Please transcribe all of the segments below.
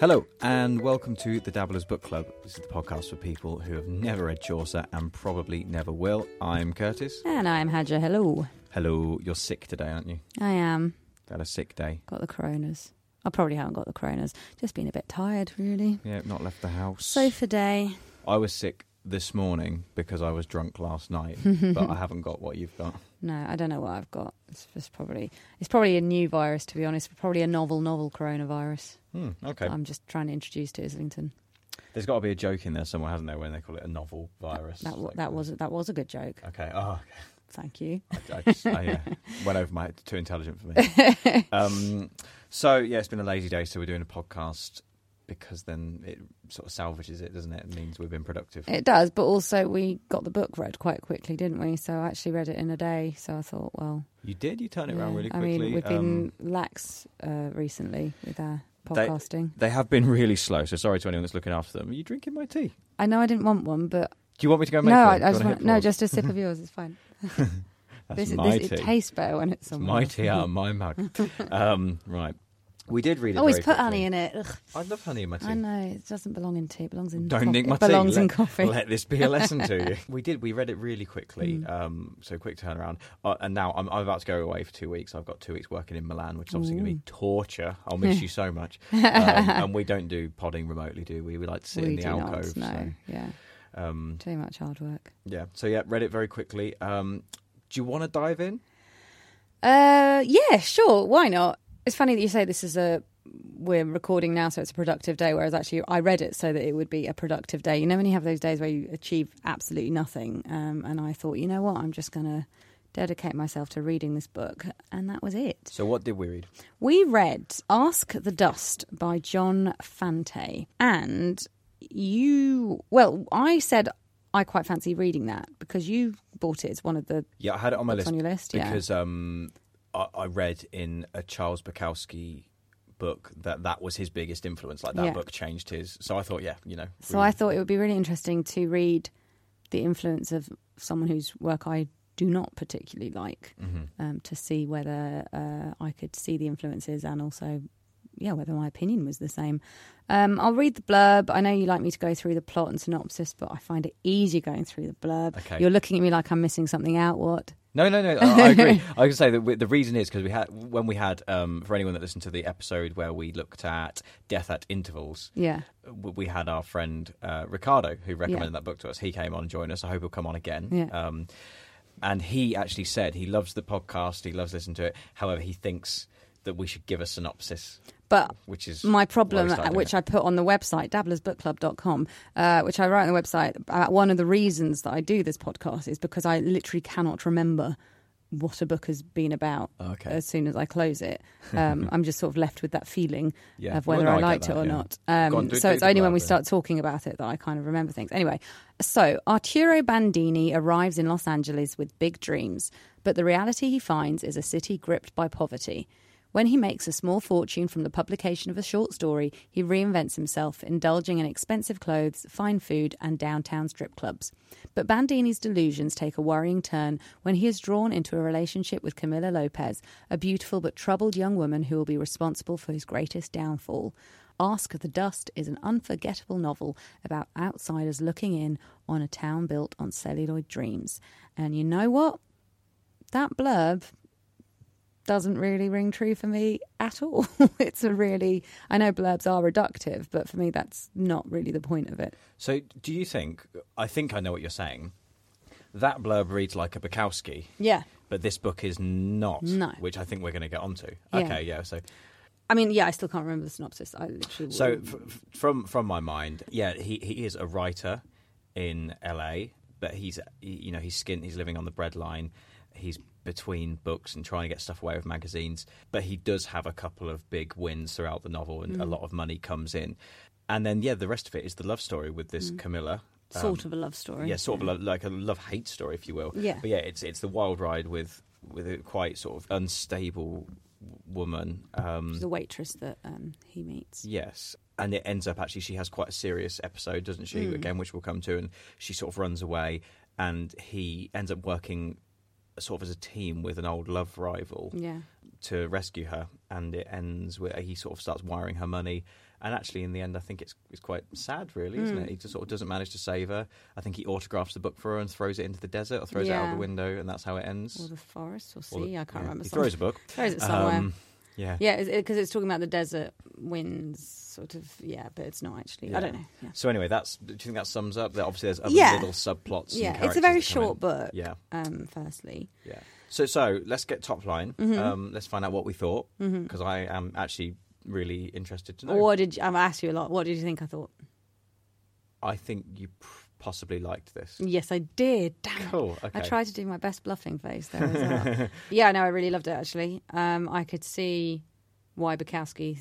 Hello, and welcome to the Dabblers Book Club. This is the podcast for people who have never read Chaucer and probably never will. I'm Curtis. And I'm Hadja. Hello. Hello, you're sick today, aren't you? I am. Had a sick day. Got the coronas. I probably haven't got the coronas. Just been a bit tired, really. Yeah, not left the house. Sofa day. I was sick this morning because I was drunk last night, but I haven't got what you've got. No, I don't know what I've got. It's just probably it's probably a new virus, to be honest. Probably a novel, novel coronavirus. Hmm, okay. I'm just trying to introduce to Islington. There's got to be a joke in there somewhere, hasn't there, when they call it a novel virus? That wa- Like, that was that was a good joke. Okay. Oh, Thank you. I, I just I, yeah, went over my head. Too intelligent for me. um, so yeah, it's been a lazy day. So we're doing a podcast because then it sort of salvages it, doesn't it? It means we've been productive. It does, but also we got the book read quite quickly, didn't we? So I actually read it in a day. So I thought, well, you did. You turned it around yeah. really I mean, we've Um, been lax uh, recently with our podcasting. They have been really slow, so sorry to anyone that's looking after them. Are you drinking my tea? I know I didn't want one, but Do you want me to go make no, one? I, I just want, no, just a sip of yours. It's fine. That's this, my this, tea. it tastes better when it's It's my tea out of my mug. um, right. We did read it. Oh, he's very put quickly. honey in it. Ugh. I love honey in my tea. I know it doesn't belong in tea. It belongs in. Don't coffee. nick my it tea. belongs in Let- coffee. Let this be a lesson to you. We did. We read it really quickly. Mm. Um, so quick turnaround. Uh, and now I'm, I'm about to go away for two weeks. I've got two weeks working in Milan, which is obviously going to be torture. I'll miss you so much. Um, and we don't do podding remotely, do we? We like to sit we in the alcove. not. No, yeah, um, too much hard work. yeah. So yeah, read it very quickly. Um, do you want to dive in? Uh, yeah, sure. Why not? It's funny that you say this is a. We're recording now, so it's a productive day. Whereas actually, I read it so that it would be a productive day. You know, when you have those days where you achieve absolutely nothing, um, and I thought, you know what, I'm just going to dedicate myself to reading this book, and that was it. So what did we read? We read Ask the Dust by John Fante. And you, well, I said I quite fancy reading that because you bought it as one of the Yeah, I had it on my list on your list. Yeah. because um, I, I read in a Charles Bukowski book that that was his biggest influence. Like that Yeah. book changed his. So I thought, yeah, you know. So I thought it would be really interesting to read the influence of someone whose work I do not particularly like Mm-hmm. um, to see whether uh, I could see the influences and also, yeah, whether my opinion was the same. Um, I'll read the blurb. I know you like me to go through the plot and synopsis, but I find it easier going through the blurb. Okay. You're looking at me like I'm missing something out. What? No, no, no. I, I agree. I can say that we, the reason is because we had when we had um, for anyone that listened to the episode where we looked at death at intervals. Yeah. We had our friend uh, Ricardo who recommended that book to us. He came on and joined us. I hope he'll come on again. Yeah. Um, and he actually said he loves the podcast. He loves listening to it. However, he thinks that we should give a synopsis, But which is my problem, we started uh, doing which. I put on the website, dabblersbookclub.com, uh, which I write on the website, about one of the reasons that I do this podcast is because I literally cannot remember what a book has been about Okay. as soon as I close it. Um, I'm just sort of left with that feeling Yeah. of whether Well, no, I I get liked it or yeah. not. Go on, Um, do- so do it's only when we start talking about it that I kind of remember things. Anyway, so Arturo Bandini arrives in Los Angeles with big dreams, but the reality he finds is a city gripped by poverty. When he makes a small fortune from the publication of a short story, he reinvents himself, indulging in expensive clothes, fine food, and downtown strip clubs. But Bandini's delusions take a worrying turn when he is drawn into a relationship with Camilla Lopez, a beautiful but troubled young woman who will be responsible for his greatest downfall. Ask of the Dust is an unforgettable novel about outsiders looking in on a town built on celluloid dreams. And you know what? That blurb doesn't really ring true for me at all. it's a really, I know blurbs are reductive, but for me, that's not really the point of it. So, do you think? I think I know what you're saying. That blurb reads like a Bukowski, Yeah. but this book is not. No. Which I think we're going to get onto. Yeah. Okay, yeah. So, I mean, yeah, I still can't remember the synopsis. I literally. so f- from from my mind, yeah, he he is a writer in L.A., but he's you know he's skint. He's living on the breadline. He's between books and trying to get stuff away with magazines, but he does have a couple of big wins throughout the novel, and a Mm. lot of money comes in. And then, yeah, the rest of it is the love story with this Camilla. Mm. sort of a love story. Yeah, sort of a like a love hate story, if you will. Yeah. But yeah, it's it's the wild ride with with a quite sort of unstable woman. Um, a waitress that um, he meets. yes, and it ends up actually she has quite a serious episode, doesn't she? Mm. Again, which we'll come to, and she sort of runs away, and he ends up working sort of as a team with an old love rival Yeah. to rescue her, and it ends where he sort of starts wiring her money. And actually, in the end, I think it's it's quite sad, really, isn't Hmm. it? He just sort of doesn't manage to save her. I think he autographs the book for her and throws it into the desert or throws it out Yeah. the window, and that's how it ends. Or the forest or Or the- sea. I can't yeah. remember. He throws a book. Throws it somewhere. Um, yeah. yeah, because it's talking about the desert winds, sort of. Yeah, but it's not actually. Yeah. I don't know. Yeah. So anyway, that's. Do you think that sums up? That obviously there's other Yeah. little subplots. and Yeah, it's a very come in. short book. Yeah, Um, firstly, yeah. So so let's get top line. Mm-hmm. Um, let's find out what we thought because I am actually really interested to know. what did you, I've asked you a lot? What did you think? I thought. I think you p- possibly liked this. Yes, I did. Damn it. Cool. Okay. I tried to do my best bluffing face there as well. yeah, no, I really loved it actually. Um, I could see why Bukowski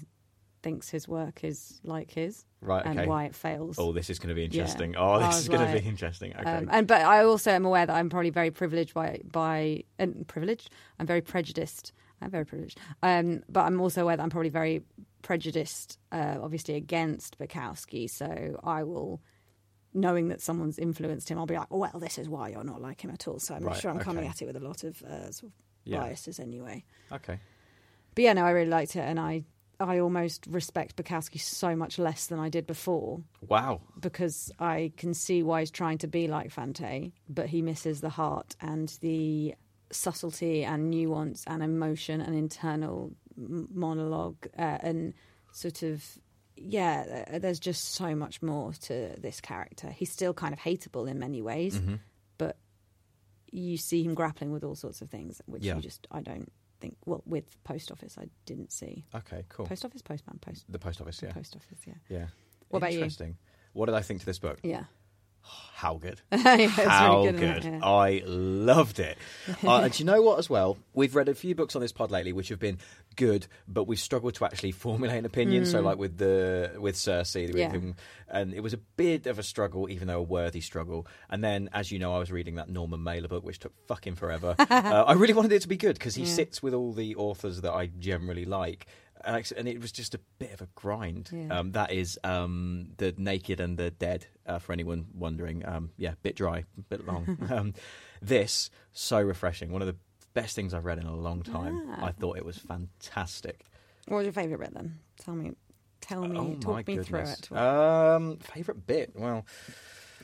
thinks his work is like his Right. and why it fails. Oh, this is going to be Yeah. interesting. Oh, this is going to be interesting. Okay. Um, and but I also am aware that I'm probably very privileged by by and privileged. I'm very prejudiced. I'm very privileged. Um, but I'm also aware that I'm probably very prejudiced, uh, obviously against Bukowski. So I will, knowing that someone's influenced him, I'll be like, well, this is why you're not like him at all. So I'm Right, sure I'm coming at it with a lot of uh, sort of Yeah. biases anyway. okay. But yeah, no, I really liked it, and I I almost respect Bukowski so much less than I did before Wow. because I can see why he's trying to be like Fante, but he misses the heart and the subtlety and nuance and emotion and internal monologue uh, and sort of yeah. There's just so much more to this character. He's still kind of hateable in many ways, Mm-hmm. but you see him grappling with all sorts of things, which Yeah. you just I don't think. Well, with post office, I didn't see. Okay. Cool. Post office, postman, post the post office. Yeah. post office. Yeah, Yeah. What about you? Interesting. What did I think to this book? yeah. How good. yeah How good. good. Yeah. I loved it. uh, and you know what, as well? We've read a few books on this pod lately which have been good, but we've struggled to actually formulate an opinion. So, like with the with Hmm. Yeah. him, and it was a bit of a struggle, even though a worthy struggle. And then, as you know, I was reading that Norman Mailer book, which took fucking forever. uh, I really wanted it to be good because he sits with all the authors that I generally like. And it was just a bit of a grind. Yeah. Um, that is um, the naked and the dead. Uh, for anyone wondering, um, yeah, bit dry, bit long. um, this so refreshing. One of the best things I've read in a long time. Ah. I thought it was fantastic. What was your favourite bit then? Tell me. Tell me. oh talk me through it. Um, favorite bit? Well,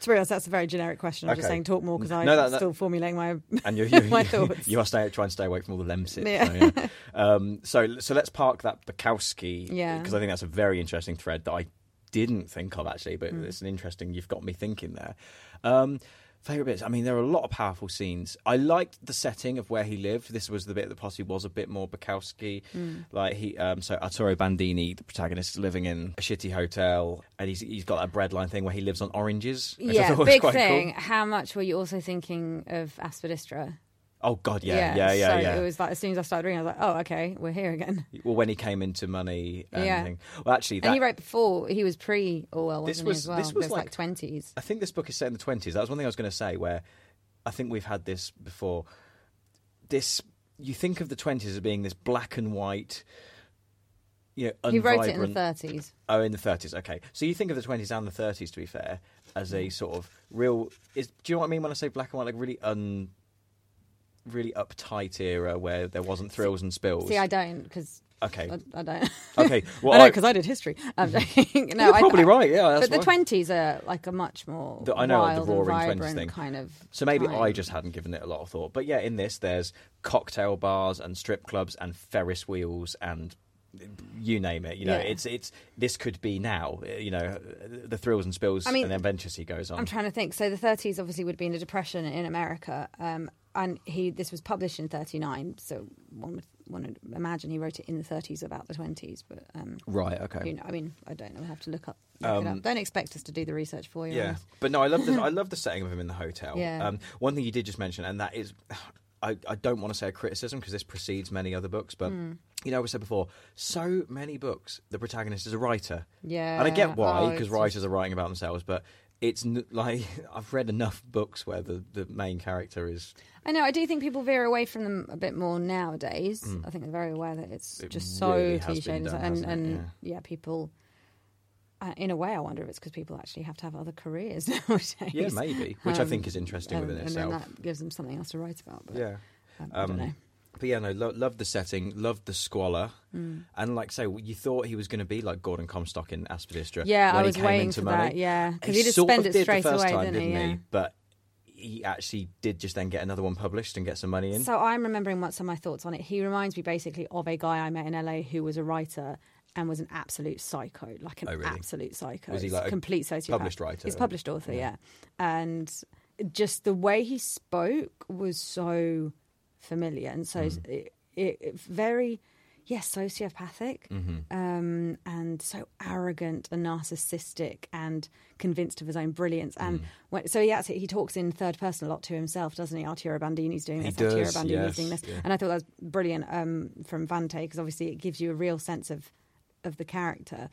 to be honest, that's a very generic question. I'm just saying talk more because I'm No, that- that- still formulating my. and you, you, My thoughts. you must stay, try and stay away from all the lemsip. Yeah. So, yeah. um, so, so let's park that Bukowski Yeah. because I think that's a very interesting thread that I didn't think of actually, but Hmm. it's an interesting. You've got me thinking there. Um, favorite bits. I mean, there are a lot of powerful scenes. I liked the setting of where he lived. This was the bit that possibly was a bit more Bukowski. Hmm. Like he, um, so Arturo Bandini, the protagonist, is living in a shitty hotel, and he's he's got that breadline thing where he lives on oranges. yeah, big thing. Cool. How much were you also thinking of Aspidistra? Oh God, yeah, yeah, yeah, yeah. so yeah. it was like as soon as I started reading, I was like, oh, okay, we're here again. Well, when he came into money and Yeah. thing. Well, actually, that, and he wrote before he was pre Orwell, This was- well? this was like- like twenties. I think this book is set in the twenties. That was one thing I was going to say. Where I think we've had this before. This you think of the twenties as being this black and white. You know, he wrote it in the thirties. Oh, in the thirties. Okay, so you think of the twenties and the thirties, to be fair, as a mm. sort of real. Is do you know what I mean when I say black and white? Like really un, really uptight era where there wasn't thrills and spills. See, I don't because okay, I, I don't. okay. Well, I know because I did history. I'm no, You're probably I- right. Yeah, but the twenties are like a much more The- I know, like, the roaring 20s thing. kind of. So maybe I just hadn't given it a lot of thought. But yeah, in this, there's cocktail bars and strip clubs and Ferris wheels and you name it. You know, Yeah. it's it's this could be now. You know, the thrills and spills I mean, and adventures he goes on. I'm trying to think. So the 30s obviously would be in a depression in America, um, and he this was published in 39. So one would one would imagine he wrote it in the 30s about the 20s. But um, right. Okay. you know, I mean, I don't know. I have to look up. Look Um, up. Don't expect us to do the research for you. Yeah, honest. but no, I love the I love the setting of him in the hotel. Yeah. Um, one thing you did just mention, and that is, I, I don't want to say a criticism because this precedes many other books, but Hmm. you know, we said before, so many books, the protagonist is a writer. Yeah. and I get why Oh, because it's writers are writing about themselves, but it's n- like I've read enough books where the, the main character is I know. I do think people veer away from them a bit more nowadays. I think they're very aware that it's. It just so really cliche, done, and and yeah. people. Uh, in a way, I wonder if it's because people actually have to have other careers nowadays. yeah maybe, which I Um, think is interesting and, within and itself. then that gives them something else to write about. But, yeah. um, I don't Um, know. But yeah, no, lo- loved the setting, loved the squalor, Mm. and like say, you thought he was going to be like Gordon Comstock in Aspidistra. Yeah, when I he was came waiting into for money. that. Yeah, because he he just of it straight the first away, time, didn't he? he? Yeah. But he actually did just then get another one published and get some money in. So I'm remembering what some of my thoughts on it. He reminds me basically of a guy I met in LA who was a writer and was an absolute psycho, like an Oh, really? absolute psycho. Was he He's like a complete sociopath. published writer? He's a published author, yeah. And just the way he spoke was so familiar and so Mm. it, it, it very yes sociopathic Mm-hmm. um, and so arrogant and narcissistic and convinced of his own brilliance and Mm. when, so he actually he talks in third person a lot to himself doesn't he Arturo Bandini's doing He this Arturo Bandini's yes, doing this yeah. and I thought that was brilliant um, from Fante because obviously it gives you a real sense of of the character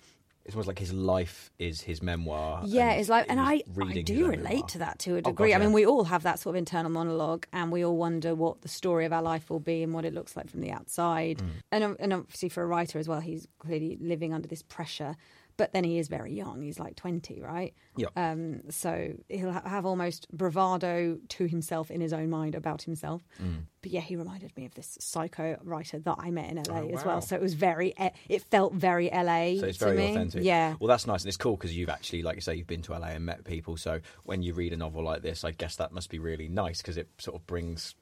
It's almost like his life is his memoir. yeah, and it's like, and I, I do relate memoir. to that to a Oh, God, degree. I mean, we all have that sort of internal monologue, and we all wonder what the story of our life will be and what it looks like from the outside. Mm. And and obviously for a writer as well, he's clearly living under this pressure. But then he is very young; he's like twenty, right? Yeah. Um, so he'll ha- have almost bravado to himself in his own mind about himself. Mm. But yeah, he reminded me of this psycho writer that I met in LA Oh, as well. So it was very, it felt very LA. So it's to very me. authentic. Yeah. Well, that's nice, and it's cool because you've actually, like you say, you've been to LA and met people. So when you read a novel like this, I guess that must be really nice because it sort of brings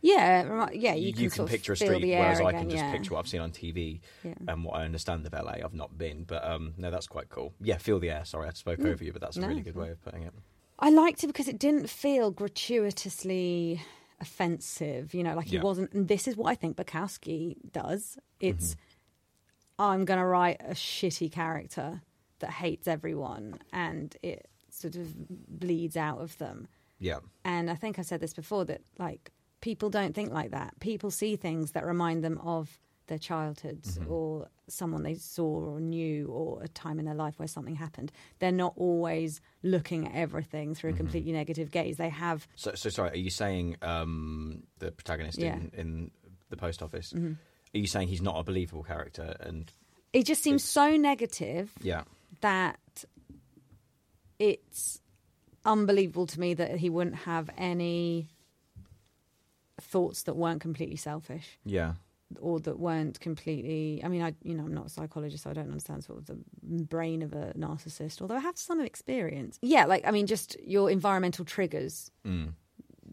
Yeah, remi- yeah, you, you, can, can, sort of picture a street, whereas I can just yeah. picture what I've seen on TV Yeah. and what I understand of LA. I've not been, but um, no, that's quite cool. Yeah, feel the air. Sorry, I spoke over you, but that's a Mm. No, really good way of putting it. I liked it because it didn't feel gratuitously offensive. You know, like Yeah. he wasn't. And this is what I think Bukowski does. It's Mm-hmm. I'm going to write a shitty character that hates everyone, and it sort of bleeds out of them. Yeah, And I think I said this before that like people don't think like that. People see things that remind them of their childhoods Mm-hmm. or someone they saw or knew or a time in their life where something happened. They're not always looking at everything through a Mm-hmm. completely negative gaze. They have So, so sorry, are you saying um, the protagonist Yeah. Mm-hmm. in, in the post office? Are you saying he's not a believable character? And it just seems so negative yeah, that it's unbelievable to me that he wouldn't have any thoughts that weren't completely selfish. yeah, or that weren't completely i mean i you know i'm not a psychologist so i don't understand sort of the brain of a narcissist although i have some experience yeah like i mean just your environmental triggers mm.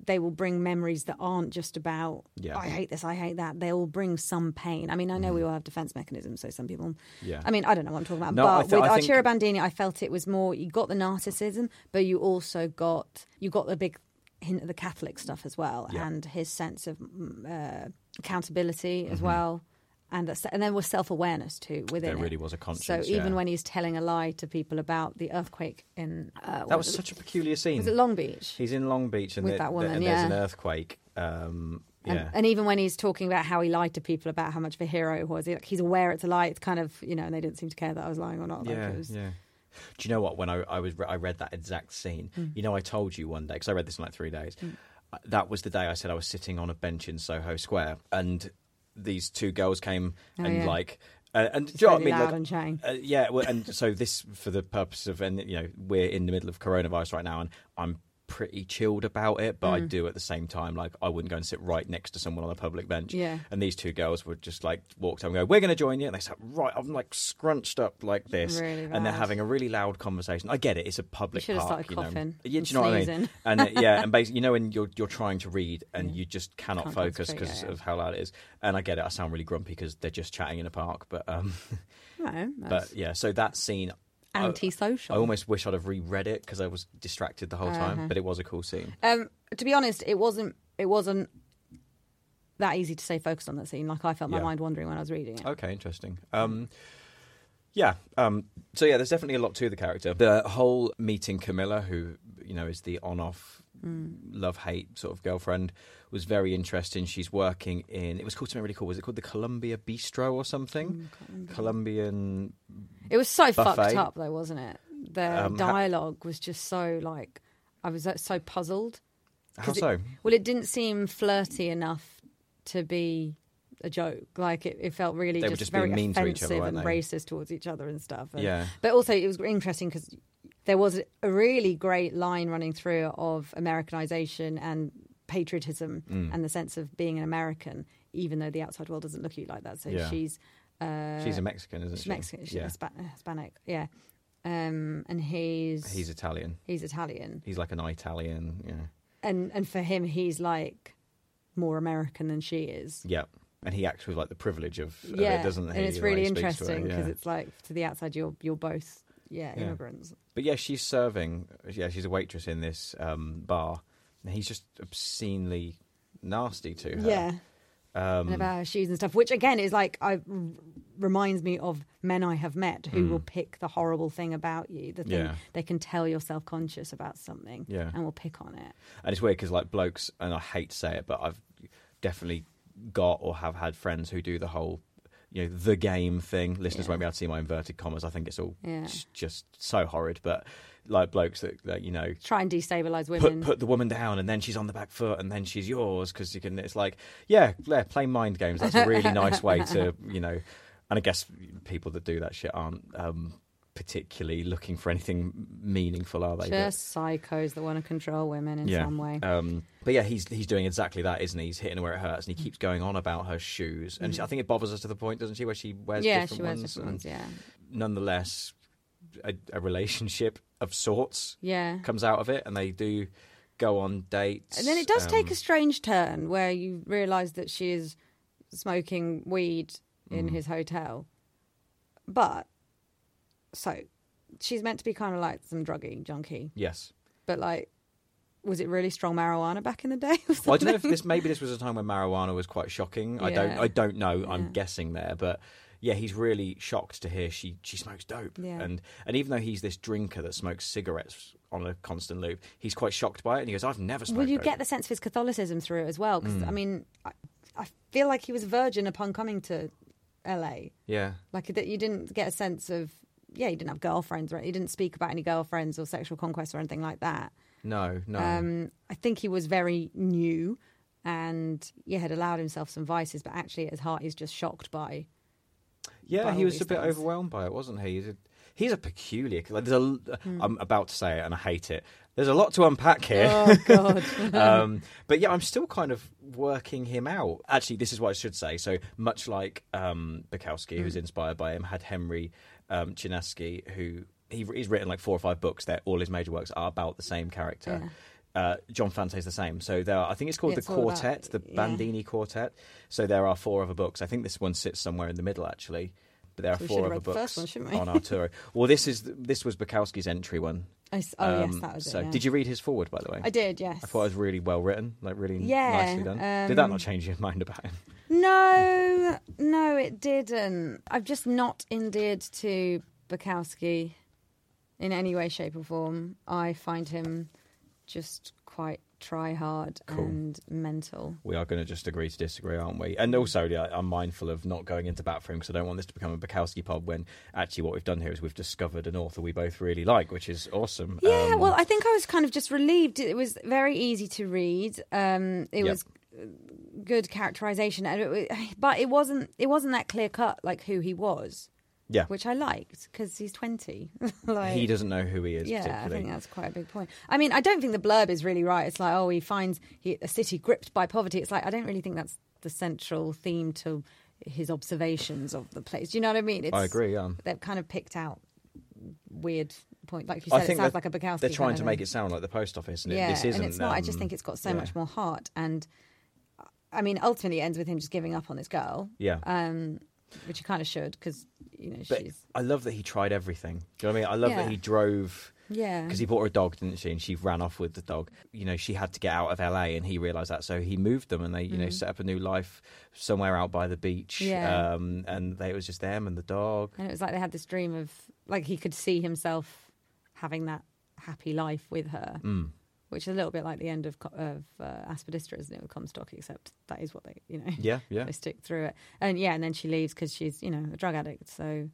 they will bring memories that aren't just about Yeah. i hate this i hate that they will bring some pain i mean i know we all have defense mechanisms so some people Yeah. i mean i don't know what i'm talking about No, but th- with I think- arturo bandini i felt it was more you got the narcissism but you also got you got the big the catholic stuff as well Yeah. and his sense of mm, uh, accountability as well and and then was self-awareness too within Mm-hmm. There it. really was a conscience, so even yeah. when he's telling a lie to people about the earthquake in uh, that was such a peculiar scene. was it long beach He's in Long Beach, and, With the- that the- woman, and there's an earthquake. Um, And, yeah, and even when he's talking about how he lied to people about how much of a hero he was, he- like, he's aware it's a lie. It's kind of you know, and they didn't seem to care that I was lying or not. Like, yeah, it was, yeah. Do you know what? When I, I was I read that exact scene, Hmm. you know, I told you one day because I read this in like three days. that was the day I said I was sitting on a bench in Soho Square, and these two girls came Oh, and yeah. like. Uh, and do you know what I mean? loud Like, and chatting. uh, yeah, well, and so this for the purpose of, and you know, we're in the middle of coronavirus right now, and I'm pretty chilled about it, but I Mm. do at the same time, like I wouldn't go and sit right next to someone on a public bench. Yeah. And these two girls would just like walk up and go, "We're going to join you," and they sat right. I'm like scrunched up like this, Really and they're having a really loud conversation. I get it; it's a public have park. you know. Yeah, do you know what I mean? sneezing. And uh, yeah, and basically, you know, when you're you're trying to read and you just cannot Can't focus because yeah, yeah. of how loud it is. And I get it; I sound really grumpy because they're just chatting in a park, but um. No, But yeah, so that scene, I- antisocial. I almost wish I'd have reread it because I was distracted the whole time. Uh-huh. But it was a cool scene. Um, to be honest, it wasn't. It wasn't that easy to stay focused on that scene. Like I felt my Yeah. mind wandering when I was reading it. Okay, interesting. Um, yeah. Um, so yeah, there's definitely a lot to the character. The whole meeting Camilla, who you know is the on-off love hate sort of girlfriend, was very interesting. She's working in. It was called something really cool. Was it called the Columbia Bistro or something? Colombian. It was so fucked up, though, wasn't it? The Um, ha- dialogue was just so like I was uh, so puzzled. How 'Cause it- so? Well, it didn't seem flirty enough to be a joke. Like it, it felt really They just, just very being mean to each offensive other, and they? racist towards each other and stuff. And- Yeah. But also, it was interesting because there was a really great line running through of Americanization and patriotism Mm. and the sense of being an American, even though the outside world doesn't look at you like that. So Yeah. she's uh, She's a Mexican, isn't she? Mexican, she's yeah. Hispanic, yeah. Um, and he's He's Italian. he's Italian, He's like an Italian. Yeah. and and for him, he's like more American than she is. Yeah. And he acts with like the privilege of, of yeah, it, doesn't he? and it's really he speaks to her, interesting because yeah. it's like to the outside, you're you're both yeah, Yeah. immigrants. But yeah, she's serving. Yeah, she's a waitress in this um, bar, and he's just obscenely nasty to her. Yeah, Um, and about her shoes and stuff, which again is like I reminds me of men I have met who will pick the horrible thing about you, the thing Mm. Yeah. they can tell you're self conscious about something, Yeah. and will pick on it. and it's weird because like blokes, and I hate to say it, but I've definitely got or have had friends who do the whole. You know the game thing. Listeners Yeah. won't be able to see my inverted commas. I think it's all Yeah. just so horrid. But like blokes that, that you know Try and destabilize put women. put the woman down and then she's on the back foot and then she's yours because you can it's like yeah yeah play mind games that's a really nice way to you know and i guess people that do that shit aren't um particularly looking for anything meaningful are they But- Just psychos that want to control women in some way. um, but yeah, he's he's doing exactly that, isn't he? He's hitting where it hurts, and he keeps going on about her shoes. And she, I think it bothers us to the point, doesn't she, where she wears Mm. yeah, different she wears ones. different ones. Yeah, Nonetheless, a, a relationship of sorts yeah. comes out of it, and they do go on dates. And then it does take um, a strange turn where you realise that she is smoking weed Mm. in his hotel. But so she's meant to be kind of like some druggy junkie, Yes. but like, was it really strong marijuana back in the day? or Well, I don't know if this maybe this was a time when marijuana was quite shocking. I don't I don't know. I'm guessing there, but yeah, he's really shocked to hear she she smokes dope. Yeah. And and even though he's this drinker that smokes cigarettes on a constant loop, he's quite shocked by it. And he goes, "I've never smoked." Well, you dope." get the sense of his Catholicism through it as well. Because Mm. I mean, I, I feel like he was a virgin upon coming to LA. yeah. Like that, you didn't get a sense of. Yeah, he didn't have girlfriends, right? He didn't speak about any girlfriends or sexual conquest or anything like that. No, no. Um, I think he was very new and yeah, had allowed himself some vices, but actually at his heart he's just shocked by. yeah, by he was a bit things. overwhelmed by it, wasn't he? He's a, he's a peculiar. Like, there's a. am about to say it, and I hate it. There's a lot to unpack here. Oh God. um, but yeah, I'm still kind of working him out. Actually, this is what I should say. So much like um, Bukowski, Mm. who's inspired by him, had Henry um, Chinaski, who he, he's written like four or five books that all his major works are about the same character. Uh, John Fante's the same. So there, are, I think it's called Yeah, the it's all about- Quartet, the yeah. Bandini Quartet. So there are four other books. I think this one sits somewhere in the middle, actually. But there are So four other books one, on Arturo. well, this is this was Bukowski's entry one. I oh yes, Um, that was so, it. yeah. did you read his foreword, by the way? I did. Yes. I thought it was really well written, like really Yeah, nicely done. Did that um, not change your mind about him? No, no, it didn't. I've just not endeared to Bukowski in any way, shape, or form. I find him just quite try hard Cool. and mental. We are going to just agree to disagree, aren't we? And also, yeah, I'm mindful of not going into bat for him because I don't want this to become a Bukowski pod. When actually, what we've done here is we've discovered an author we both really like, which is awesome. Yeah, Um, well, I think I was kind of just relieved. It was very easy to read. Um, it Yep. was good characterization, and it, but it wasn't. It wasn't that clear cut like who he was, yeah, which I liked because he's twenty. like, he doesn't know who he is. Yeah, I think that's quite a big point. I mean, I don't think the blurb is really right. It's like, oh, he finds he, a city gripped by poverty. It's like I don't really think that's the central theme to his observations of the place. Do you know what I mean? It's, I agree. Yeah. They've kind of picked out weird point, like you said. It sounds like a Bukowski. They're trying kind to of make thing. it sound like the post office, and it, this isn't. and it's not. I just um, think it's got so yeah. much more heart, and I mean, ultimately, it ends with him just giving up on this girl, Yeah. um, which he kind of should because you know but she's I love that he tried everything. Do you know what I mean? I love Yeah. that he drove yeah because he bought her a dog, didn't she? And she ran off with the dog. You know, she had to get out of LA, and he realised that, so he moved them, and they, you know, set up a new life somewhere out by the beach. Mm. Yeah. Um, and they, it was just them and the dog. And it was like they had this dream of like he could see himself having that happy life with her, Mm. Which is a little bit like the end of of uh, Aspidistra, isn't it, with Comstock? Except that is what they, you know, Yeah, yeah. they stick through it. And yeah, and then she leaves because she's you know a drug addict. So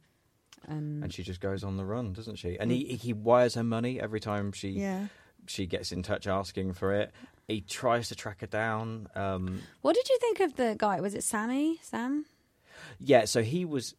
um, And she just goes on the run, doesn't she? And he he wires her money every time she yeah. she gets in touch asking for it. He tries to track her down. Um, What did you think of the guy? Was it Sammy? Sam? Yeah, so he was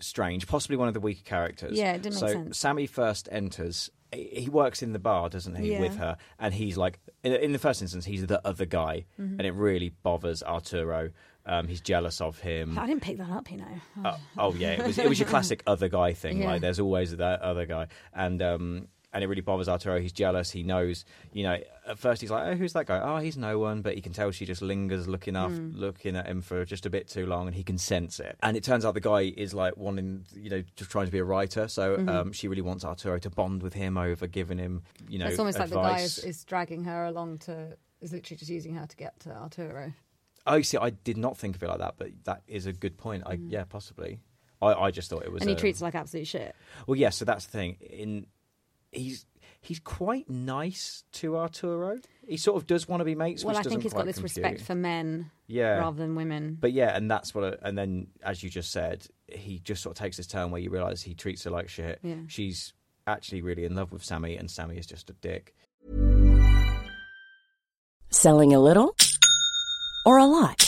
strange, possibly one of the weaker characters. Yeah, it didn't make so sense. Sammy first enters. He works in the bar, doesn't he, Yeah. with her? And he's like, in, in the first instance, he's the other guy, Mm-hmm. and it really bothers Arturo. Um, he's jealous of him. I didn't pick that up, you know. Uh, oh yeah, it was it was your classic other guy thing. Yeah. Like there's always that other guy, and um, and it really bothers Arturo. He's jealous. He knows. You know, at first he's like, oh, who's that guy? Oh, he's no one. But he can tell she just lingers looking off, Hmm. looking at him for just a bit too long, and he can sense it. And it turns out the guy is like wanting, you know, just trying to be a writer. So Mm-hmm. um, she really wants Arturo to bond with him over giving him, you know, it's almost like the guy is, is dragging her along to, is literally just using her to get to Arturo. Oh, see, I did not think of it like that, but that is a good point. I, yeah, possibly. I, I just thought it was. Mm. and he um, treats her like absolute shit. Well, yeah. So that's the thing. In he's he's quite nice to Arturo. He sort of does want to be mates. Well, which I think he's got this compute. respect for men yeah. rather than women. But yeah, and that's what. I- And then, as you just said, he just sort of takes this turn where you realise he treats her like shit. Yeah. She's actually really in love with Sammy, and Sammy is just a dick. Selling a little or a lot?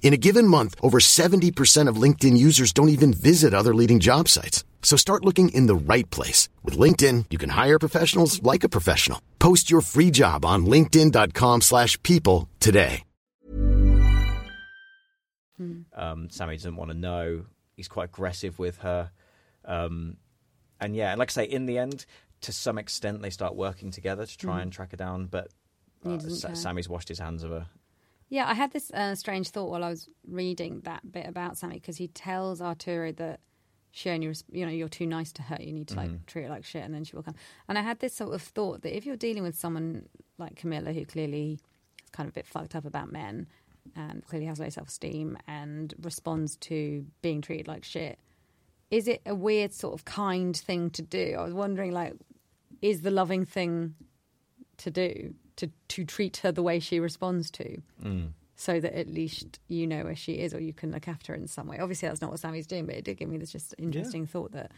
In a given month, over 70% of LinkedIn users don't even visit other leading job sites. So start looking in the right place. With LinkedIn, you can hire professionals like a professional. Post your free job on linkedin.com slash people today. Um, Sammy doesn't want to know. He's quite aggressive with her. Um, and yeah, and like I say, in the end, to some extent, they start working together to try and track her down. But uh, doesn't Sa- care. Sammy's washed his hands of her. Yeah, I had this uh, strange thought while I was reading that bit about Sammy because he tells Arturo that she only, res- you know, you're too nice to her. You need to like treat her like shit, and then she will come. And I had this sort of thought that if you're dealing with someone like Camilla, who clearly is kind of a bit fucked up about men and clearly has low self esteem and responds to being treated like shit, is it a weird sort of kind thing to do? I was wondering, like, is the loving thing to do to to treat her the way she responds to? so that at least you know where she is or you can look after her in some way. Obviously, that's not what Sammy's doing, but it did give me this just interesting thought that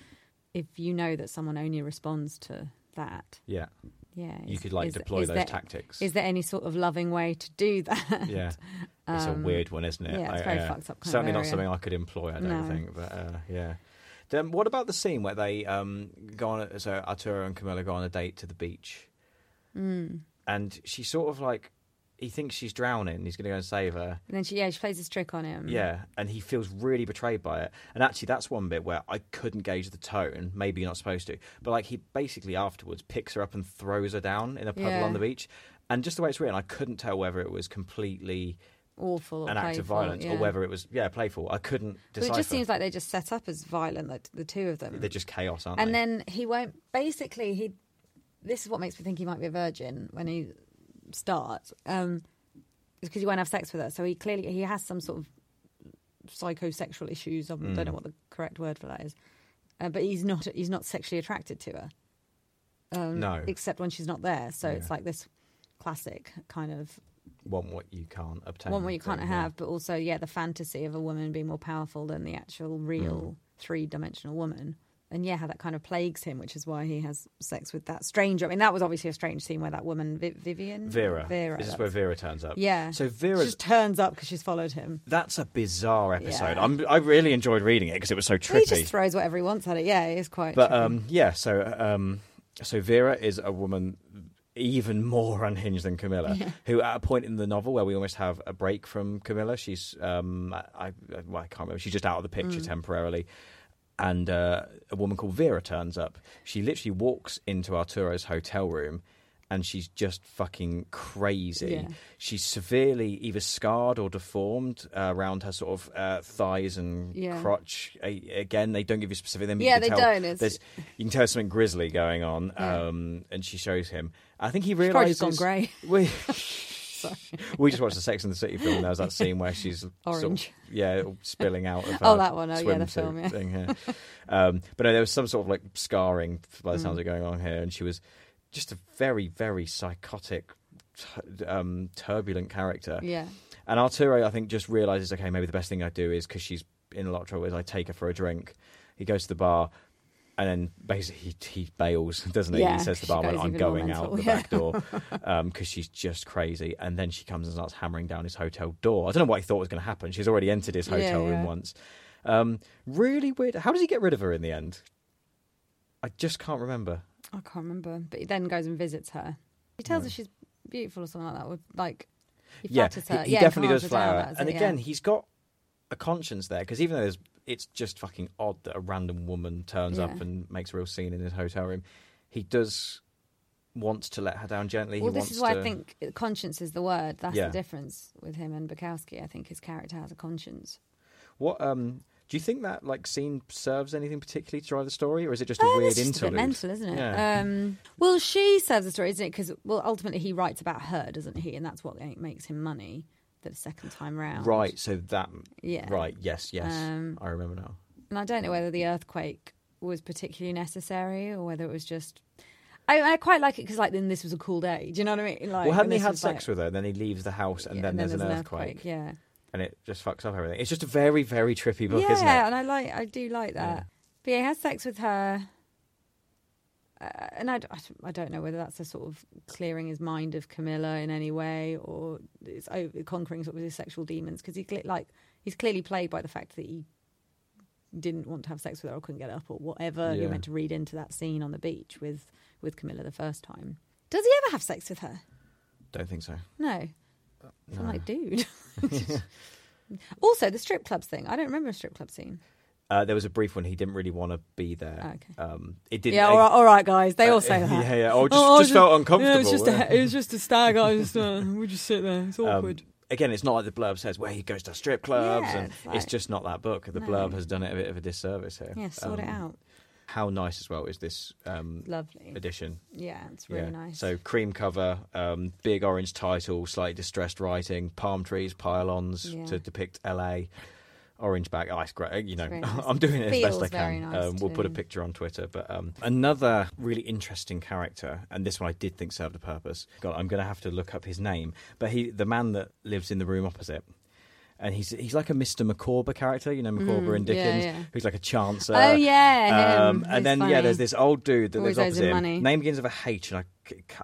if you know that someone only responds to that, Yeah. yeah, You could, like, is- deploy is those there- tactics. Is there any sort of loving way to do that? Yeah. it's a weird one, isn't it? Um, yeah, it's I- very uh, fucked up Certainly not something I could employ. I don't No. think, but uh, yeah. Then what about the scene where they um, go on? So Arturo and Camilla go on a date to the beach, Mm. And she sort of like he thinks she's drowning. He's going to go and save her. And then she, yeah, she plays this trick on him. Yeah, and he feels really betrayed by it. And actually, that's one bit where I couldn't gauge the tone. Maybe you're not supposed to, but like he basically afterwards picks her up and throws her down in a puddle Yeah. on the beach. And just the way it's written, I couldn't tell whether it was completely awful. An act of violence yeah. or whether it was yeah playful. I couldn't But it just seems like they just set up as violent, like the two of them. they're just chaos, aren't and they? then he won't. Basically, he. This is what makes me think he might be a virgin when he starts. Um, because he won't have sex with her. So he clearly he has some sort of psychosexual issues. I don't Mm. know what the correct word for that is. Uh, but he's not. He's not sexually attracted to her. Um, No. except when she's not there. So Yeah. it's like this classic kind of want what you can't obtain. one what you can't have, but also yeah, the fantasy of a woman being more powerful than the actual Mm. real three dimensional woman. And yeah, how that kind of plagues him, which is why he has sex with that stranger. I mean, that was obviously a strange scene where that woman, Vi- Vivian, Vera. Vera, This is where Vera turns up. yeah. So Vera. just turns up because she's followed him. That's a bizarre episode. Yeah. I'm, I really enjoyed reading it because it was so He trippy. just throws whatever he wants at it. Yeah, it is quite. But um, yeah, so um, so Vera is a woman even more unhinged than Camilla, who at a point in the novel where we almost have a break from Camilla, she's um, I, I, well, I can't remember. She's just out of the picture Mm. temporarily. And uh, a woman called Vera turns up. She literally walks into Arturo's hotel room, and she's just fucking crazy. Yeah. She's severely either scarred or deformed uh, around her sort of uh, thighs and Yeah. crotch. A- again, they don't give you specific. Then Yeah, you they tell don't. It's- you can tell something grisly going on, Yeah. um, and she shows him. I think he She's probably realizes gone grey. We, we just watched the Sex and the City film. and There was that scene where she's sort of- Orange. yeah, spilling out of. Oh, that one. Oh, yeah, the film, yeah. Thing, yeah. um, but no, there was some sort of like scarring by the sounds Mm. of going on here, and she was just a very, very psychotic, t- um, turbulent character. yeah, And Arturo, I think, just realizes, okay, maybe the best thing I do is because she's in a lot of trouble, is I take her for a drink. He goes to the bar, and then basically he, he bails, doesn't he? Yeah, he says to the barman, "I'm going out the yeah. back door," because she's just crazy. And then she comes and starts hammering down his hotel door. I don't know what he thought was going to happen. She's already entered his Yeah, hotel room yeah. once. Um, really weird. How does he get rid of her in the end? I just can't remember. I can't remember. But he then goes and visits her. He tells her she's beautiful or something like that. With like, he yeah, flatters her. he, he yeah, definitely does flower. And it, again, he's got a conscience there because even though there's, it's just fucking odd that a random woman turns up and makes a real scene in his hotel room, he does want to let her down gently. Well, he this is why to, I think conscience is the word. That's Yeah. the difference with him and Bukowski. I think his character has a conscience. What um, do you think that like scene serves anything particularly to drive the story, or is it just a Uh, weird that's just a interlude? bit mental, isn't it? Yeah. Um, well, she serves the story, isn't it? Because well, ultimately he writes about her, doesn't he? And that's what makes him money the second time round. right. So that. Yeah. Right. Yes. Yes. Um, I remember now. And I don't know whether the earthquake was particularly necessary or whether it was just. I, I quite like it because, like, then this was a cool day. Do you know what I mean? Like, well, hadn't he had sex like- with her? Then he leaves the house, and yeah, then there's, an, earthquake. earthquake, Yeah, and it just fucks up everything. It's just a very, very trippy book, yeah, isn't it? Yeah, and I like, I do like that. Yeah. But yeah, he has sex with her, Uh, and I, I don't know whether that's a sort of clearing his mind of Camilla in any way, or it's over, conquering sort of his sexual demons because he like he's clearly plagued by the fact that he didn't want to have sex with her or couldn't get up or whatever Yeah. you're meant to read into that scene on the beach with with Camilla the first time. Does he ever have sex with her? Don't think so. No. Uh, I'm No. like, dude. also, the strip clubs thing. I don't remember a strip club scene. Uh, there was a brief when he didn't really want to be there. Oh, okay. Um, it didn't. Yeah, all right, all right, guys. They all uh, say that. Yeah, yeah. Or just, Oh, I just felt uncomfortable. Yeah, it was just yeah. a, it was just a stag. I just uh, we just sit there. It's Um, awkward. again, it's not like the blurb says where he goes to strip clubs, Yeah, and it's it's, just not that book. The No. blurb has done it a bit of a disservice here. yeah, sort it Um, out. How nice as well is this um, Lovely. edition? Yeah, it's really yeah. nice. So cream cover, um, big orange title, slightly distressed writing, palm trees, pylons Yeah. to depict LA. Orange back, oh, it's great. You know, nice. I'm doing it as best I can. nice um, we'll put a picture on Twitter. But um, another really interesting character, and this one I did think served a purpose. God, I'm going to have to look up his name. But he, the man that lives in the room opposite, and he's he's like a Mr. Micawber character, you know, Micawber Mm, yeah, Dickens, yeah. who's like a chancer. Oh, yeah. Um, and then yeah, there's this old dude that Always lives opposite him. money. Name begins with a H, and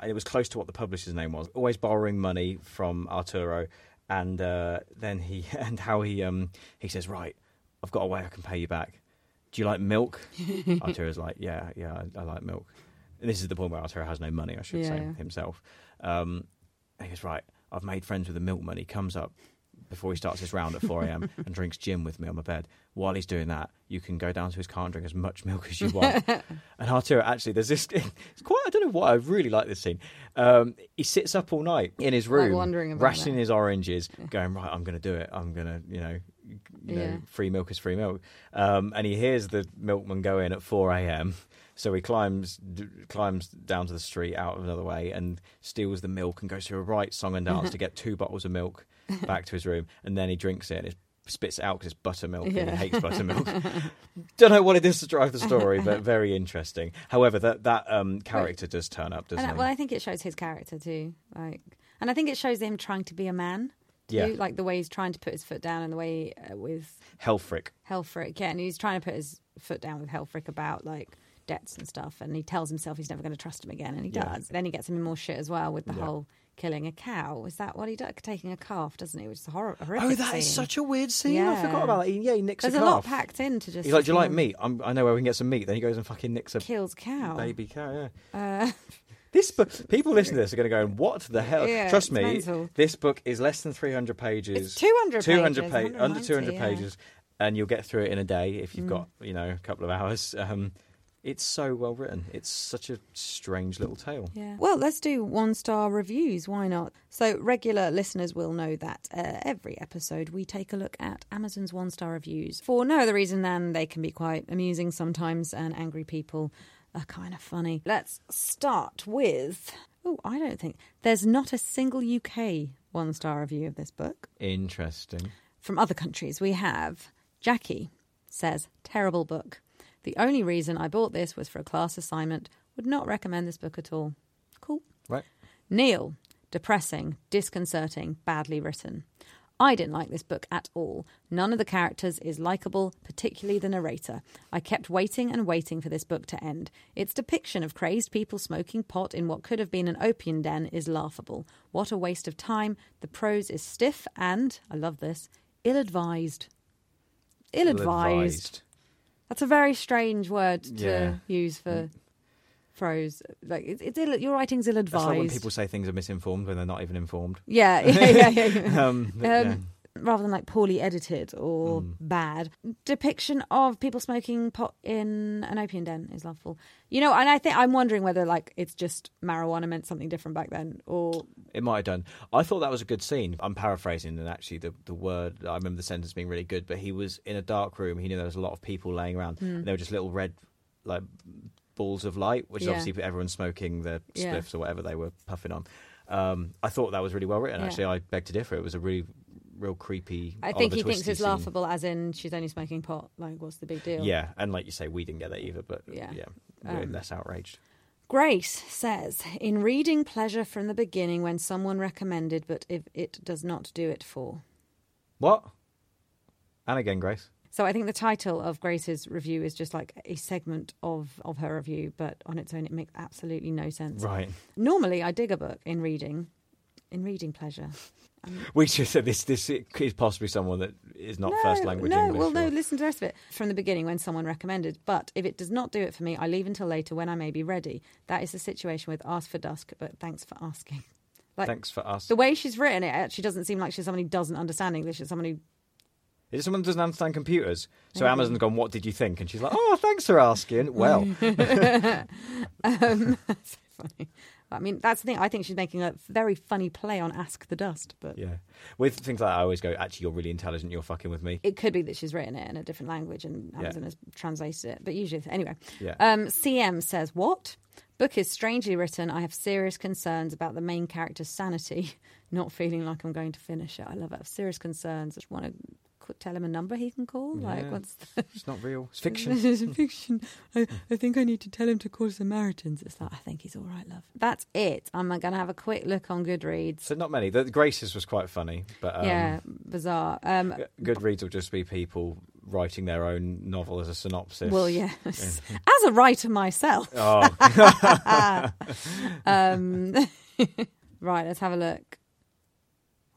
I, it was close to what the publisher's name was. Always borrowing money from Arturo, and uh, then he and how he um he says, right, I've got a way I can pay you back. Do you like milk? Arturo's like, yeah, yeah, I, I like milk. And this is the point where Arturo has no money, I should Yeah, say himself. Um, he goes, right, I've made friends with the milkman. He comes up before he starts his round at 4 a.m. and drinks gin with me on my bed. While he's doing that, you can go down to his car and drink as much milk as you want. and Arturo, actually, there's this. It's quite. I don't know why. I really like this scene. Um, he sits up all night in his room, wondering rationing that. his oranges, going right. I'm going to do it. I'm going to, you know, you know, Yeah. free milk is free milk. Um, and he hears the milkman go in at 4 a.m. So he climbs d- climbs down to the street out of another way and steals the milk and goes through a right song and dance to get two bottles of milk back to his room. And then he drinks it and it spits it out because it's buttermilk and he hates buttermilk. Don't know what it is to drive the story, but very interesting. However, that that um, character does turn up, doesn't And I, he? well, I think it shows his character too. Like, and I think it shows him trying to be a man. Yeah. like the way he's trying to put his foot down, and the way uh, with Hellfrick. Hellfrick, yeah, and he's trying to put his foot down with Hellfrick about like debts and stuff, and he tells himself he's never going to trust him again, and he Yeah. does. Then he gets him in more shit as well with the Yeah. whole killing a cow. Is that what he does? Taking a calf, doesn't he? Which is a horror. Horrific Oh, that is scene. such a weird scene. I forgot about that. He, yeah, he nicks There's a a calf. lot packed into just. He's like, "Do you like meat? I'm, I know where we can get some meat." Then he goes and fucking nicks a Kills cow. baby cow. Yeah. Uh, This book, people listening to this are going to go, "What the hell?" Yeah, Trust me, mental. this book is less than 300 pages. It's 200 200 pages, pa- under 200 yeah. pages, and you'll get through it in a day if Mm. you've got you know a couple of hours. Um, it's so well written. It's such a strange little tale. Yeah. Well, let's do one star reviews. Why not? So, regular listeners will know that uh, every episode we take a look at Amazon's one star reviews for no other reason than they can be quite amusing sometimes and angry people are kind of funny. Let's start with. Oh, I don't think there's not a single UK one star review of this book. Interesting. From other countries, we have Jackie says, terrible book. The only reason I bought this was for a class assignment. Would not recommend this book at all. Cool. Right. Neil, depressing, disconcerting, badly written. I didn't like this book at all. None of the characters is likable, particularly the narrator. I kept waiting and waiting for this book to end. Its depiction of crazed people smoking pot in what could have been an opium den is laughable. What a waste of time. The prose is stiff and, I love this, ill advised. Ill advised. That's a very strange word to Yeah. use for prose. Like it's, it's Ill, your writing's ill That's like when people say things are misinformed when they're not even informed. Yeah, yeah, yeah, yeah. yeah. Um, but Um, yeah. Rather than like poorly edited or Mm. bad depiction of people smoking pot in an opium den is lovely. You know, and I think I'm wondering whether like it's just marijuana meant something different back then, or It might have done. I thought that was a good scene. I'm paraphrasing, and actually, the, the word I remember the sentence being really good. But he was in a dark room. He knew there was a lot of people laying around. Hmm. And there were just little red, like balls of light, which is Yeah. obviously everyone's smoking their Yeah. spliffs or whatever they were puffing on. Um, I thought that was really well written. Yeah. Actually, I beg to differ. It was a really, real creepy. I think Oliver he thinks it's scene. laughable, as in she's only smoking pot. Like, what's the big deal? Yeah, and like you say, we didn't get that either. But Yeah. yeah, we're Um, less outraged. Grace says, in reading pleasure from the beginning when someone recommended, but if it does not do it for. What? And again, Grace. So I think the title of Grace's review is just like a segment of, of her review, but on its own it makes absolutely no sense. Right. Normally I dig a book in reading, in reading pleasure. We should say this. This is possibly someone that is not no, first language no, English. well, no. Listen to the rest of it from the beginning when someone recommended. But if it does not do it for me, I leave until later when I may be ready. That is the situation with Ask for Dusk. But thanks for asking. Like Thanks for us. the way she's written it, actually doesn't seem like she's someone who doesn't understand English. It's someone who Is it someone who doesn't understand computers? So. Amazon's gone, what did you think? And she's like, oh, thanks for asking. Well, um, that's so funny. I mean, that's the thing. I think she's making a very funny play on Ask the Dust, but yeah. With things like that, I always go, actually, you're really intelligent. You're fucking with me. it could be that she's written it in a different language and Yeah. Amazon has translated it. But usually, anyway. Yeah. Um, CM says, What? Book is strangely written. I have serious concerns about the main character's sanity. Not feeling like I'm going to finish it. I love it. I have serious concerns. I just want to tell him a number he can call. Like, what's the. It's not real. It's fiction. Is fiction. I, I think I need to tell him to call Samaritans. It's like, I think he's all right, love. That's it. I'm going to have a quick look on Goodreads. so not many. The the Graces was quite funny, but um, yeah, bizarre. Um, Goodreads will just be people writing their own novel as a synopsis. well, yes. As a writer myself. Oh, Um, right, let's have a look.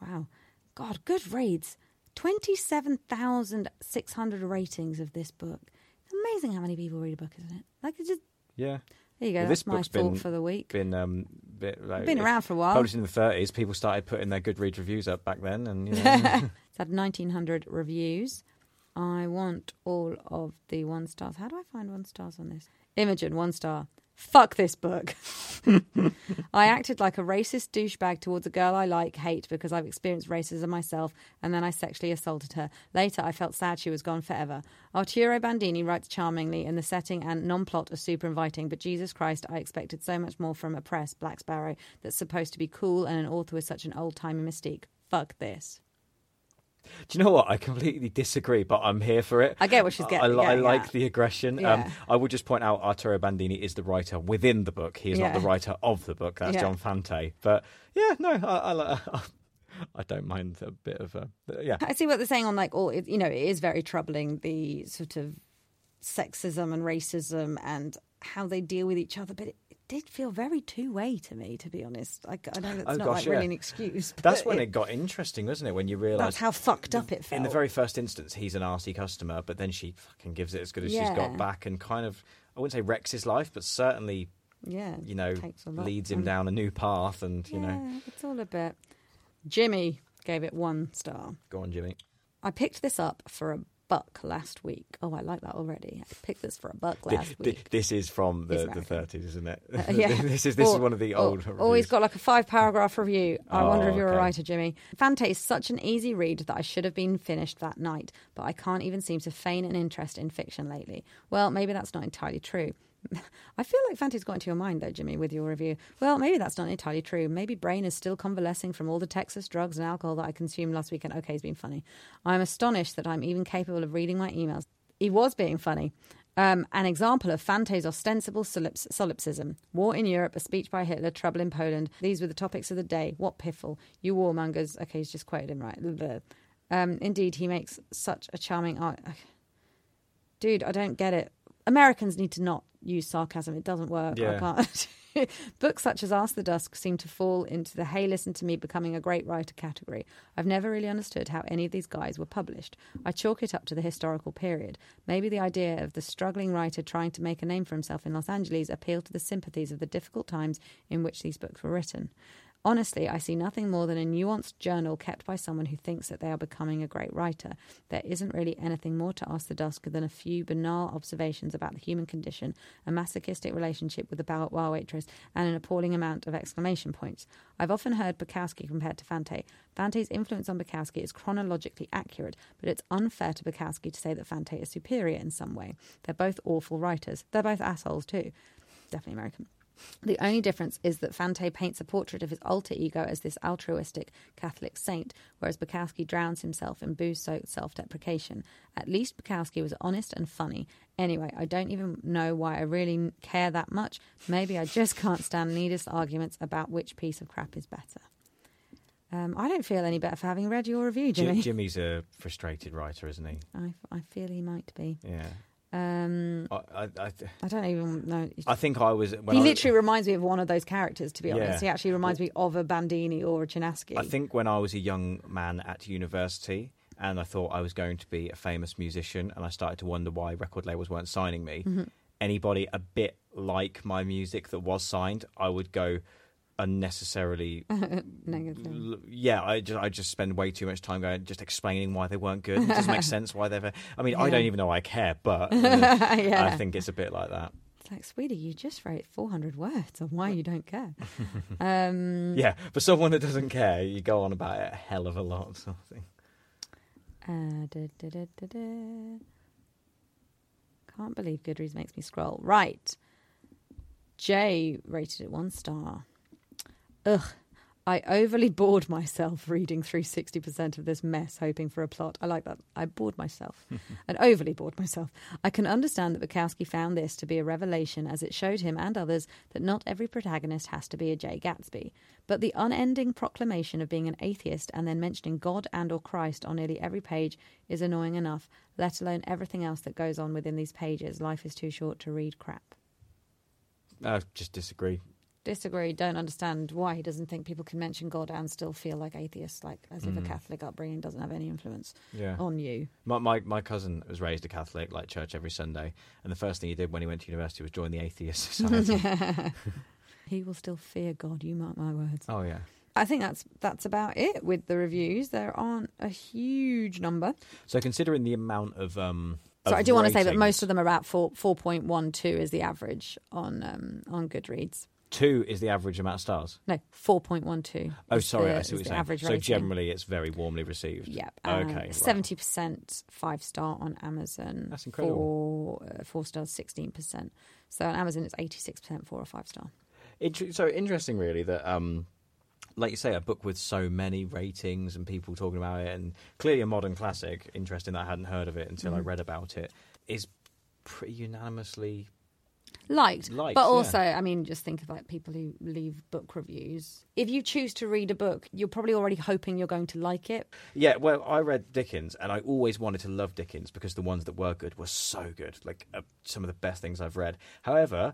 Wow. God, Goodreads, twenty-seven thousand six hundred ratings of this book. It's amazing how many people read a book, isn't it? Like it's just Yeah. there you go. Well, That's this my book's thought been- for the week. Been um bit like, Been around for a while. Published in the 30s, people started putting their Goodreads reviews up back then, and you know, It's had 1900 reviews. I want all of the one stars. How do I find one stars on this? Imogen, one star. Fuck this book. I acted like a racist douchebag towards a girl I like, hate because I've experienced racism myself, and then I sexually assaulted her. Later, I felt sad she was gone forever. Arturo Bandini writes charmingly, and the setting and non plot are super inviting, but Jesus Christ, I expected so much more from a press, Black Sparrow, that's supposed to be cool and an author with such an old timey mystique. Fuck this. Do you know what? I completely disagree, but I'm here for it. I get what she's getting- I, li- I like the aggression. Yeah. Um, I would just point out Arturo Bandini is the writer within the book. He is not the writer of the book. That's Yeah. John Fante. But yeah, no, I, I, li- I don't mind a bit of a yeah. I see what they're saying on like all you know it is very troubling the sort of sexism and racism and how they deal with each other, but did feel very two way to me, to be honest. Like I know that's Oh, not gosh, like yeah. really an excuse. That's when it got interesting, wasn't it? When you realised how fucked up it felt. in the very first instance, he's an arsey customer, but then she fucking gives it as good as she's got back, and kind of I wouldn't say wrecks his life, but certainly yeah, you know takes a lot. leads him down a new path, and you know, it's all a bit. Jimmy gave it one star. go on, Jimmy. I picked this up for a buck last week. Oh, I like that already. I picked this for a buck last week. this is from the, the 30s, isn't it? Uh, yeah. this is this is one of the or- old. Oh, he's got like a five paragraph review. I Oh, wonder if you're a writer, Jimmy. Fante is such an easy read that I should have been finished that night, but I can't even seem to feign an interest in fiction lately. Well, maybe that's not entirely true. I feel like Fante's got into your mind though, Jimmy, with your review. Well, maybe that's not entirely true. Maybe Brain is still convalescing from all the Texas drugs and alcohol that I consumed last weekend. Okay, he's been funny. I'm astonished that I'm even capable of reading my emails. He was being funny. Um, an example of Fante's ostensible solips- solipsism. War in Europe, a speech by Hitler, trouble in Poland. These were the topics of the day. What piffle. You warmongers. Okay, he's just quoted him right. Um, indeed, he makes such a charming art. Dude, I don't get it. Americans need to not use sarcasm. It doesn't work. I Yeah. can't. Books such as Ask the Dusk seem to fall into the hey, listen to me becoming a great writer category. I've never really understood how any of these guys were published. I chalk it up to the historical period. Maybe the idea of the struggling writer trying to make a name for himself in Los Angeles appealed to the sympathies of the difficult times in which these books were written. Honestly, I see nothing more than a nuanced journal kept by someone who thinks that they are becoming a great writer. There isn't really anything more to Ask the Dusk than a few banal observations about the human condition, a masochistic relationship with bar bar waitress, and an appalling amount of exclamation points. I've often heard Bukowski compared to Fante. Fante's influence on Bukowski is chronologically accurate, but it's unfair to Bukowski to say that Fante is superior in some way. They're both awful writers. They're both assholes too. Definitely American. The only difference is that Fante paints a portrait of his alter ego as this altruistic Catholic saint, whereas Bukowski drowns himself in booze soaked self deprecation. At least Bukowski was honest and funny. Anyway, I don't even know why I really care that much. Maybe I just can't stand needless arguments about which piece of crap is better. Um, I don't feel any better for having read your review, Jimmy. Jimmy's a frustrated writer, isn't he? I, I feel he might be. Yeah. Um, I, I, I, I don't even know. I think I was. When he literally reminds me of one of those characters, to be honest. Yeah. He actually reminds me of a Bandini or a Chinaski. I think when I was a young man at university and I thought I was going to be a famous musician and I started to wonder why record labels weren't signing me, Mm-hmm. anybody a bit like my music that was signed, I would go unnecessarily Negative. l- yeah i just i just spend way too much time going just explaining why they weren't good it doesn't make sense why they've i mean i don't even know i care but uh, i think it's a bit like that It's like, sweetie, you just wrote 400 words on why you don't care. um, yeah for someone that doesn't care you go on about it a hell of a lot sort of thing uh, da, da, da, da, da. Can't believe Goodreads makes me scroll. Right. Jay rated it one star. Ugh. I overly bored myself reading through 60% of this mess, hoping for a plot. I like that. I bored myself. and overly bored myself. I can understand that Bukowski found this to be a revelation as it showed him and others that not every protagonist has to be a Jay Gatsby. But the unending proclamation of being an atheist and then mentioning God and or Christ on nearly every page is annoying enough, let alone everything else that goes on within these pages. Life is too short to read crap. i just disagree Disagree. Don't understand why he doesn't think people can mention God and still feel like atheists, like as if a Catholic upbringing doesn't have any influence Mm. Yeah. on you. My, my my cousin was raised a Catholic, like church every Sunday, and the first thing he did when he went to university was join the Atheist Society. He will still fear God. You mark my words. oh yeah. I think that's that's about it with the reviews. There aren't a huge number. So considering the amount of um. So I do want to say that most of them are about four four point one two is the average on um, on Goodreads. Two is the average amount of stars. No, four point one two. Oh, sorry, I see what you're saying. Average so rating. generally, it's very warmly received. Yep. Okay. Seventy percent five star on Amazon. That's incredible. Four, uh, four stars, sixteen percent. So on Amazon, it's eighty six percent four or five star. Inter- so interesting, really, that um, like you say, a book with so many ratings and people talking about it, and clearly a modern classic. Interesting that I hadn't heard of it until Mm-hmm. I read about it. Is pretty unanimously Liked, Liked, but yeah. also, I mean, just think of like people who leave book reviews. If you choose to read a book, you're probably already hoping you're going to like it. Yeah, well, I read Dickens, and I always wanted to love Dickens because the ones that were good were so good, like uh, some of the best things I've read. However,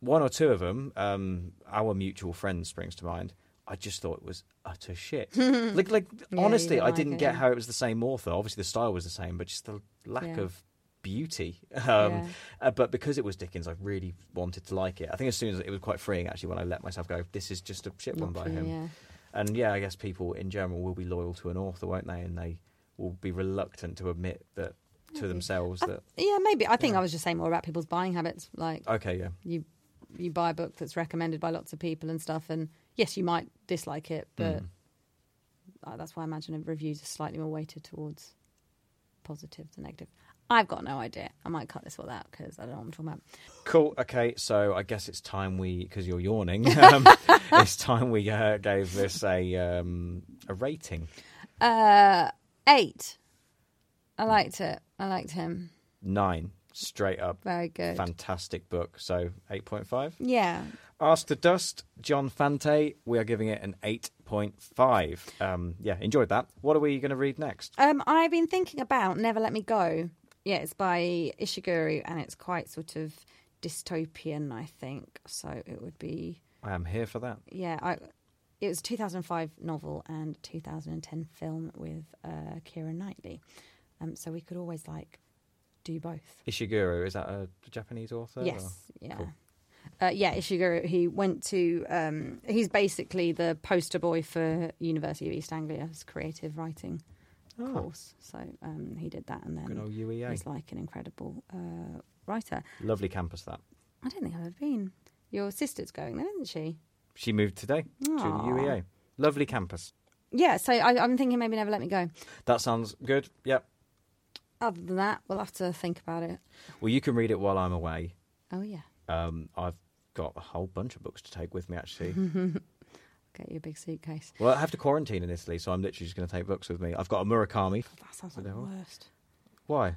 one or two of them, um, our mutual friend springs to mind. I just thought it was utter shit. like, like you honestly, don't I like didn't it, get yeah. how it was the same author. Obviously, the style was the same, but just the lack Yeah. of beauty. Um, Yeah. uh, but because it was Dickens, I really wanted to like it. I think as soon as it was quite freeing actually when I let myself go, this is just a shit one by him. yeah. And yeah, I guess people in general will be loyal to an author, won't they? And they will be reluctant to admit that to themselves that Yeah, maybe. I think I was just saying more about people's buying habits. Like okay, yeah, you, you buy a book that's recommended by lots of people and stuff, and yes, you might dislike it, but Mm. that's why I imagine reviews are slightly more weighted towards positive than negative. I've got no idea. I might cut this all out because I don't know what I'm talking about. cool. Okay, so I guess it's time we because you're yawning. Um, it's time we uh, gave this a um, a rating. Uh, eight. I liked it. I liked him. Nine, straight up, Very good. fantastic book. So eight point five. Yeah. Ask the Dust, John Fante. We are giving it an eight point five. Um, yeah, enjoyed that. What are we going to read next? Um, I've been thinking about Never Let Me Go. Yeah, it's by Ishiguro and it's quite sort of dystopian, I think. So it would be, I am here for that. yeah, I, it was a 2005 novel and 2010 film with uh, Keira Knightley. Um, so we could always like do both. Ishiguro is that a Japanese author? or- Yes, yeah. Cool. Uh, yeah, Ishiguro. He went to. Um, he's basically the poster boy for University of East Anglia's creative writing course. So um, he did that, and Oh. Good old then UEA. he's like an incredible uh, writer. Lovely campus that. I don't think I've ever been. Your sister's going there, isn't she? She moved today to the UEA. Lovely campus. Yeah. So I, I'm thinking maybe never let me go. That sounds good. Yep. Other than that, we'll have to think about it. Well, you can read it while I'm away. Oh yeah, Um, I've got a whole bunch of books to take with me, actually. get you a big suitcase. well, I have to quarantine in Italy, so I'm literally just going to take books with me. I've got a Murakami. That sounds like the worst. Why?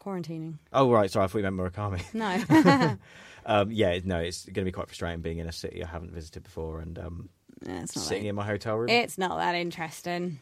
Quarantining. Oh, right. Sorry, I thought you meant Murakami. No. um, yeah, no, it's going to be quite frustrating being in a city I haven't visited before and um, Yeah, it's not sitting that- in my hotel room. It's not that interesting.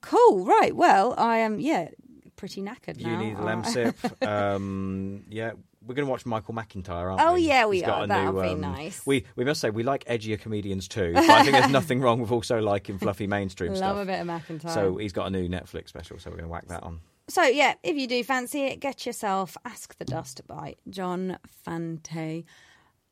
Cool, right. Well, I am, yeah, pretty knackered you now. need a Uh, Lemsip. um, yeah, we're going to watch Michael McIntyre, aren't Oh, we? Oh yeah, we He's are. That'll new, be um, nice. We we must say we like edgier comedians too, but I think there's nothing wrong with also liking fluffy mainstream Love stuff. Love a bit of McIntyre. So he's got a new Netflix special, so we're going to whack that on. So, yeah, if you do fancy it, get yourself Ask the Dust by John Fante.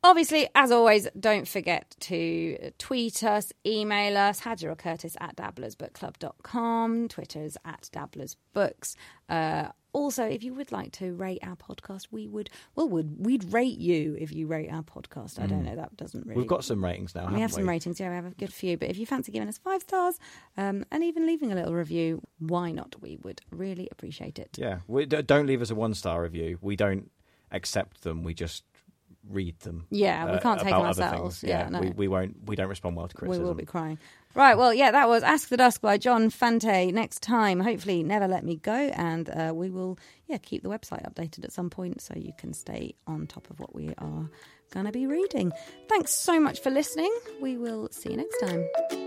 Obviously, as always, don't forget to tweet us, email us, Hadger or Curtis at dabblersbookclub.com. Twitter's at dabblersbooks. Uh, also, if you would like to rate our podcast, we would, well, would we'd rate you if you rate our podcast. I don't know, that doesn't really. Mm. We've got some ratings now, haven't we we? have some ratings, yeah, we have a good few. But if you fancy giving us five stars um, and even leaving a little review, why not? We would really appreciate it. Yeah, we, don't leave us a one star review. We don't accept them. We just read them. Yeah, we uh, can't take ourselves. things. Yeah, no. we, we won't. We don't respond well to criticism. We will be crying. Right, well, yeah, that was Ask the Dust by John Fante. Next time, hopefully, Never Let Me Go. And uh, we will, yeah, keep the website updated at some point so you can stay on top of what we are going to be reading. Thanks so much for listening. We will see you next time.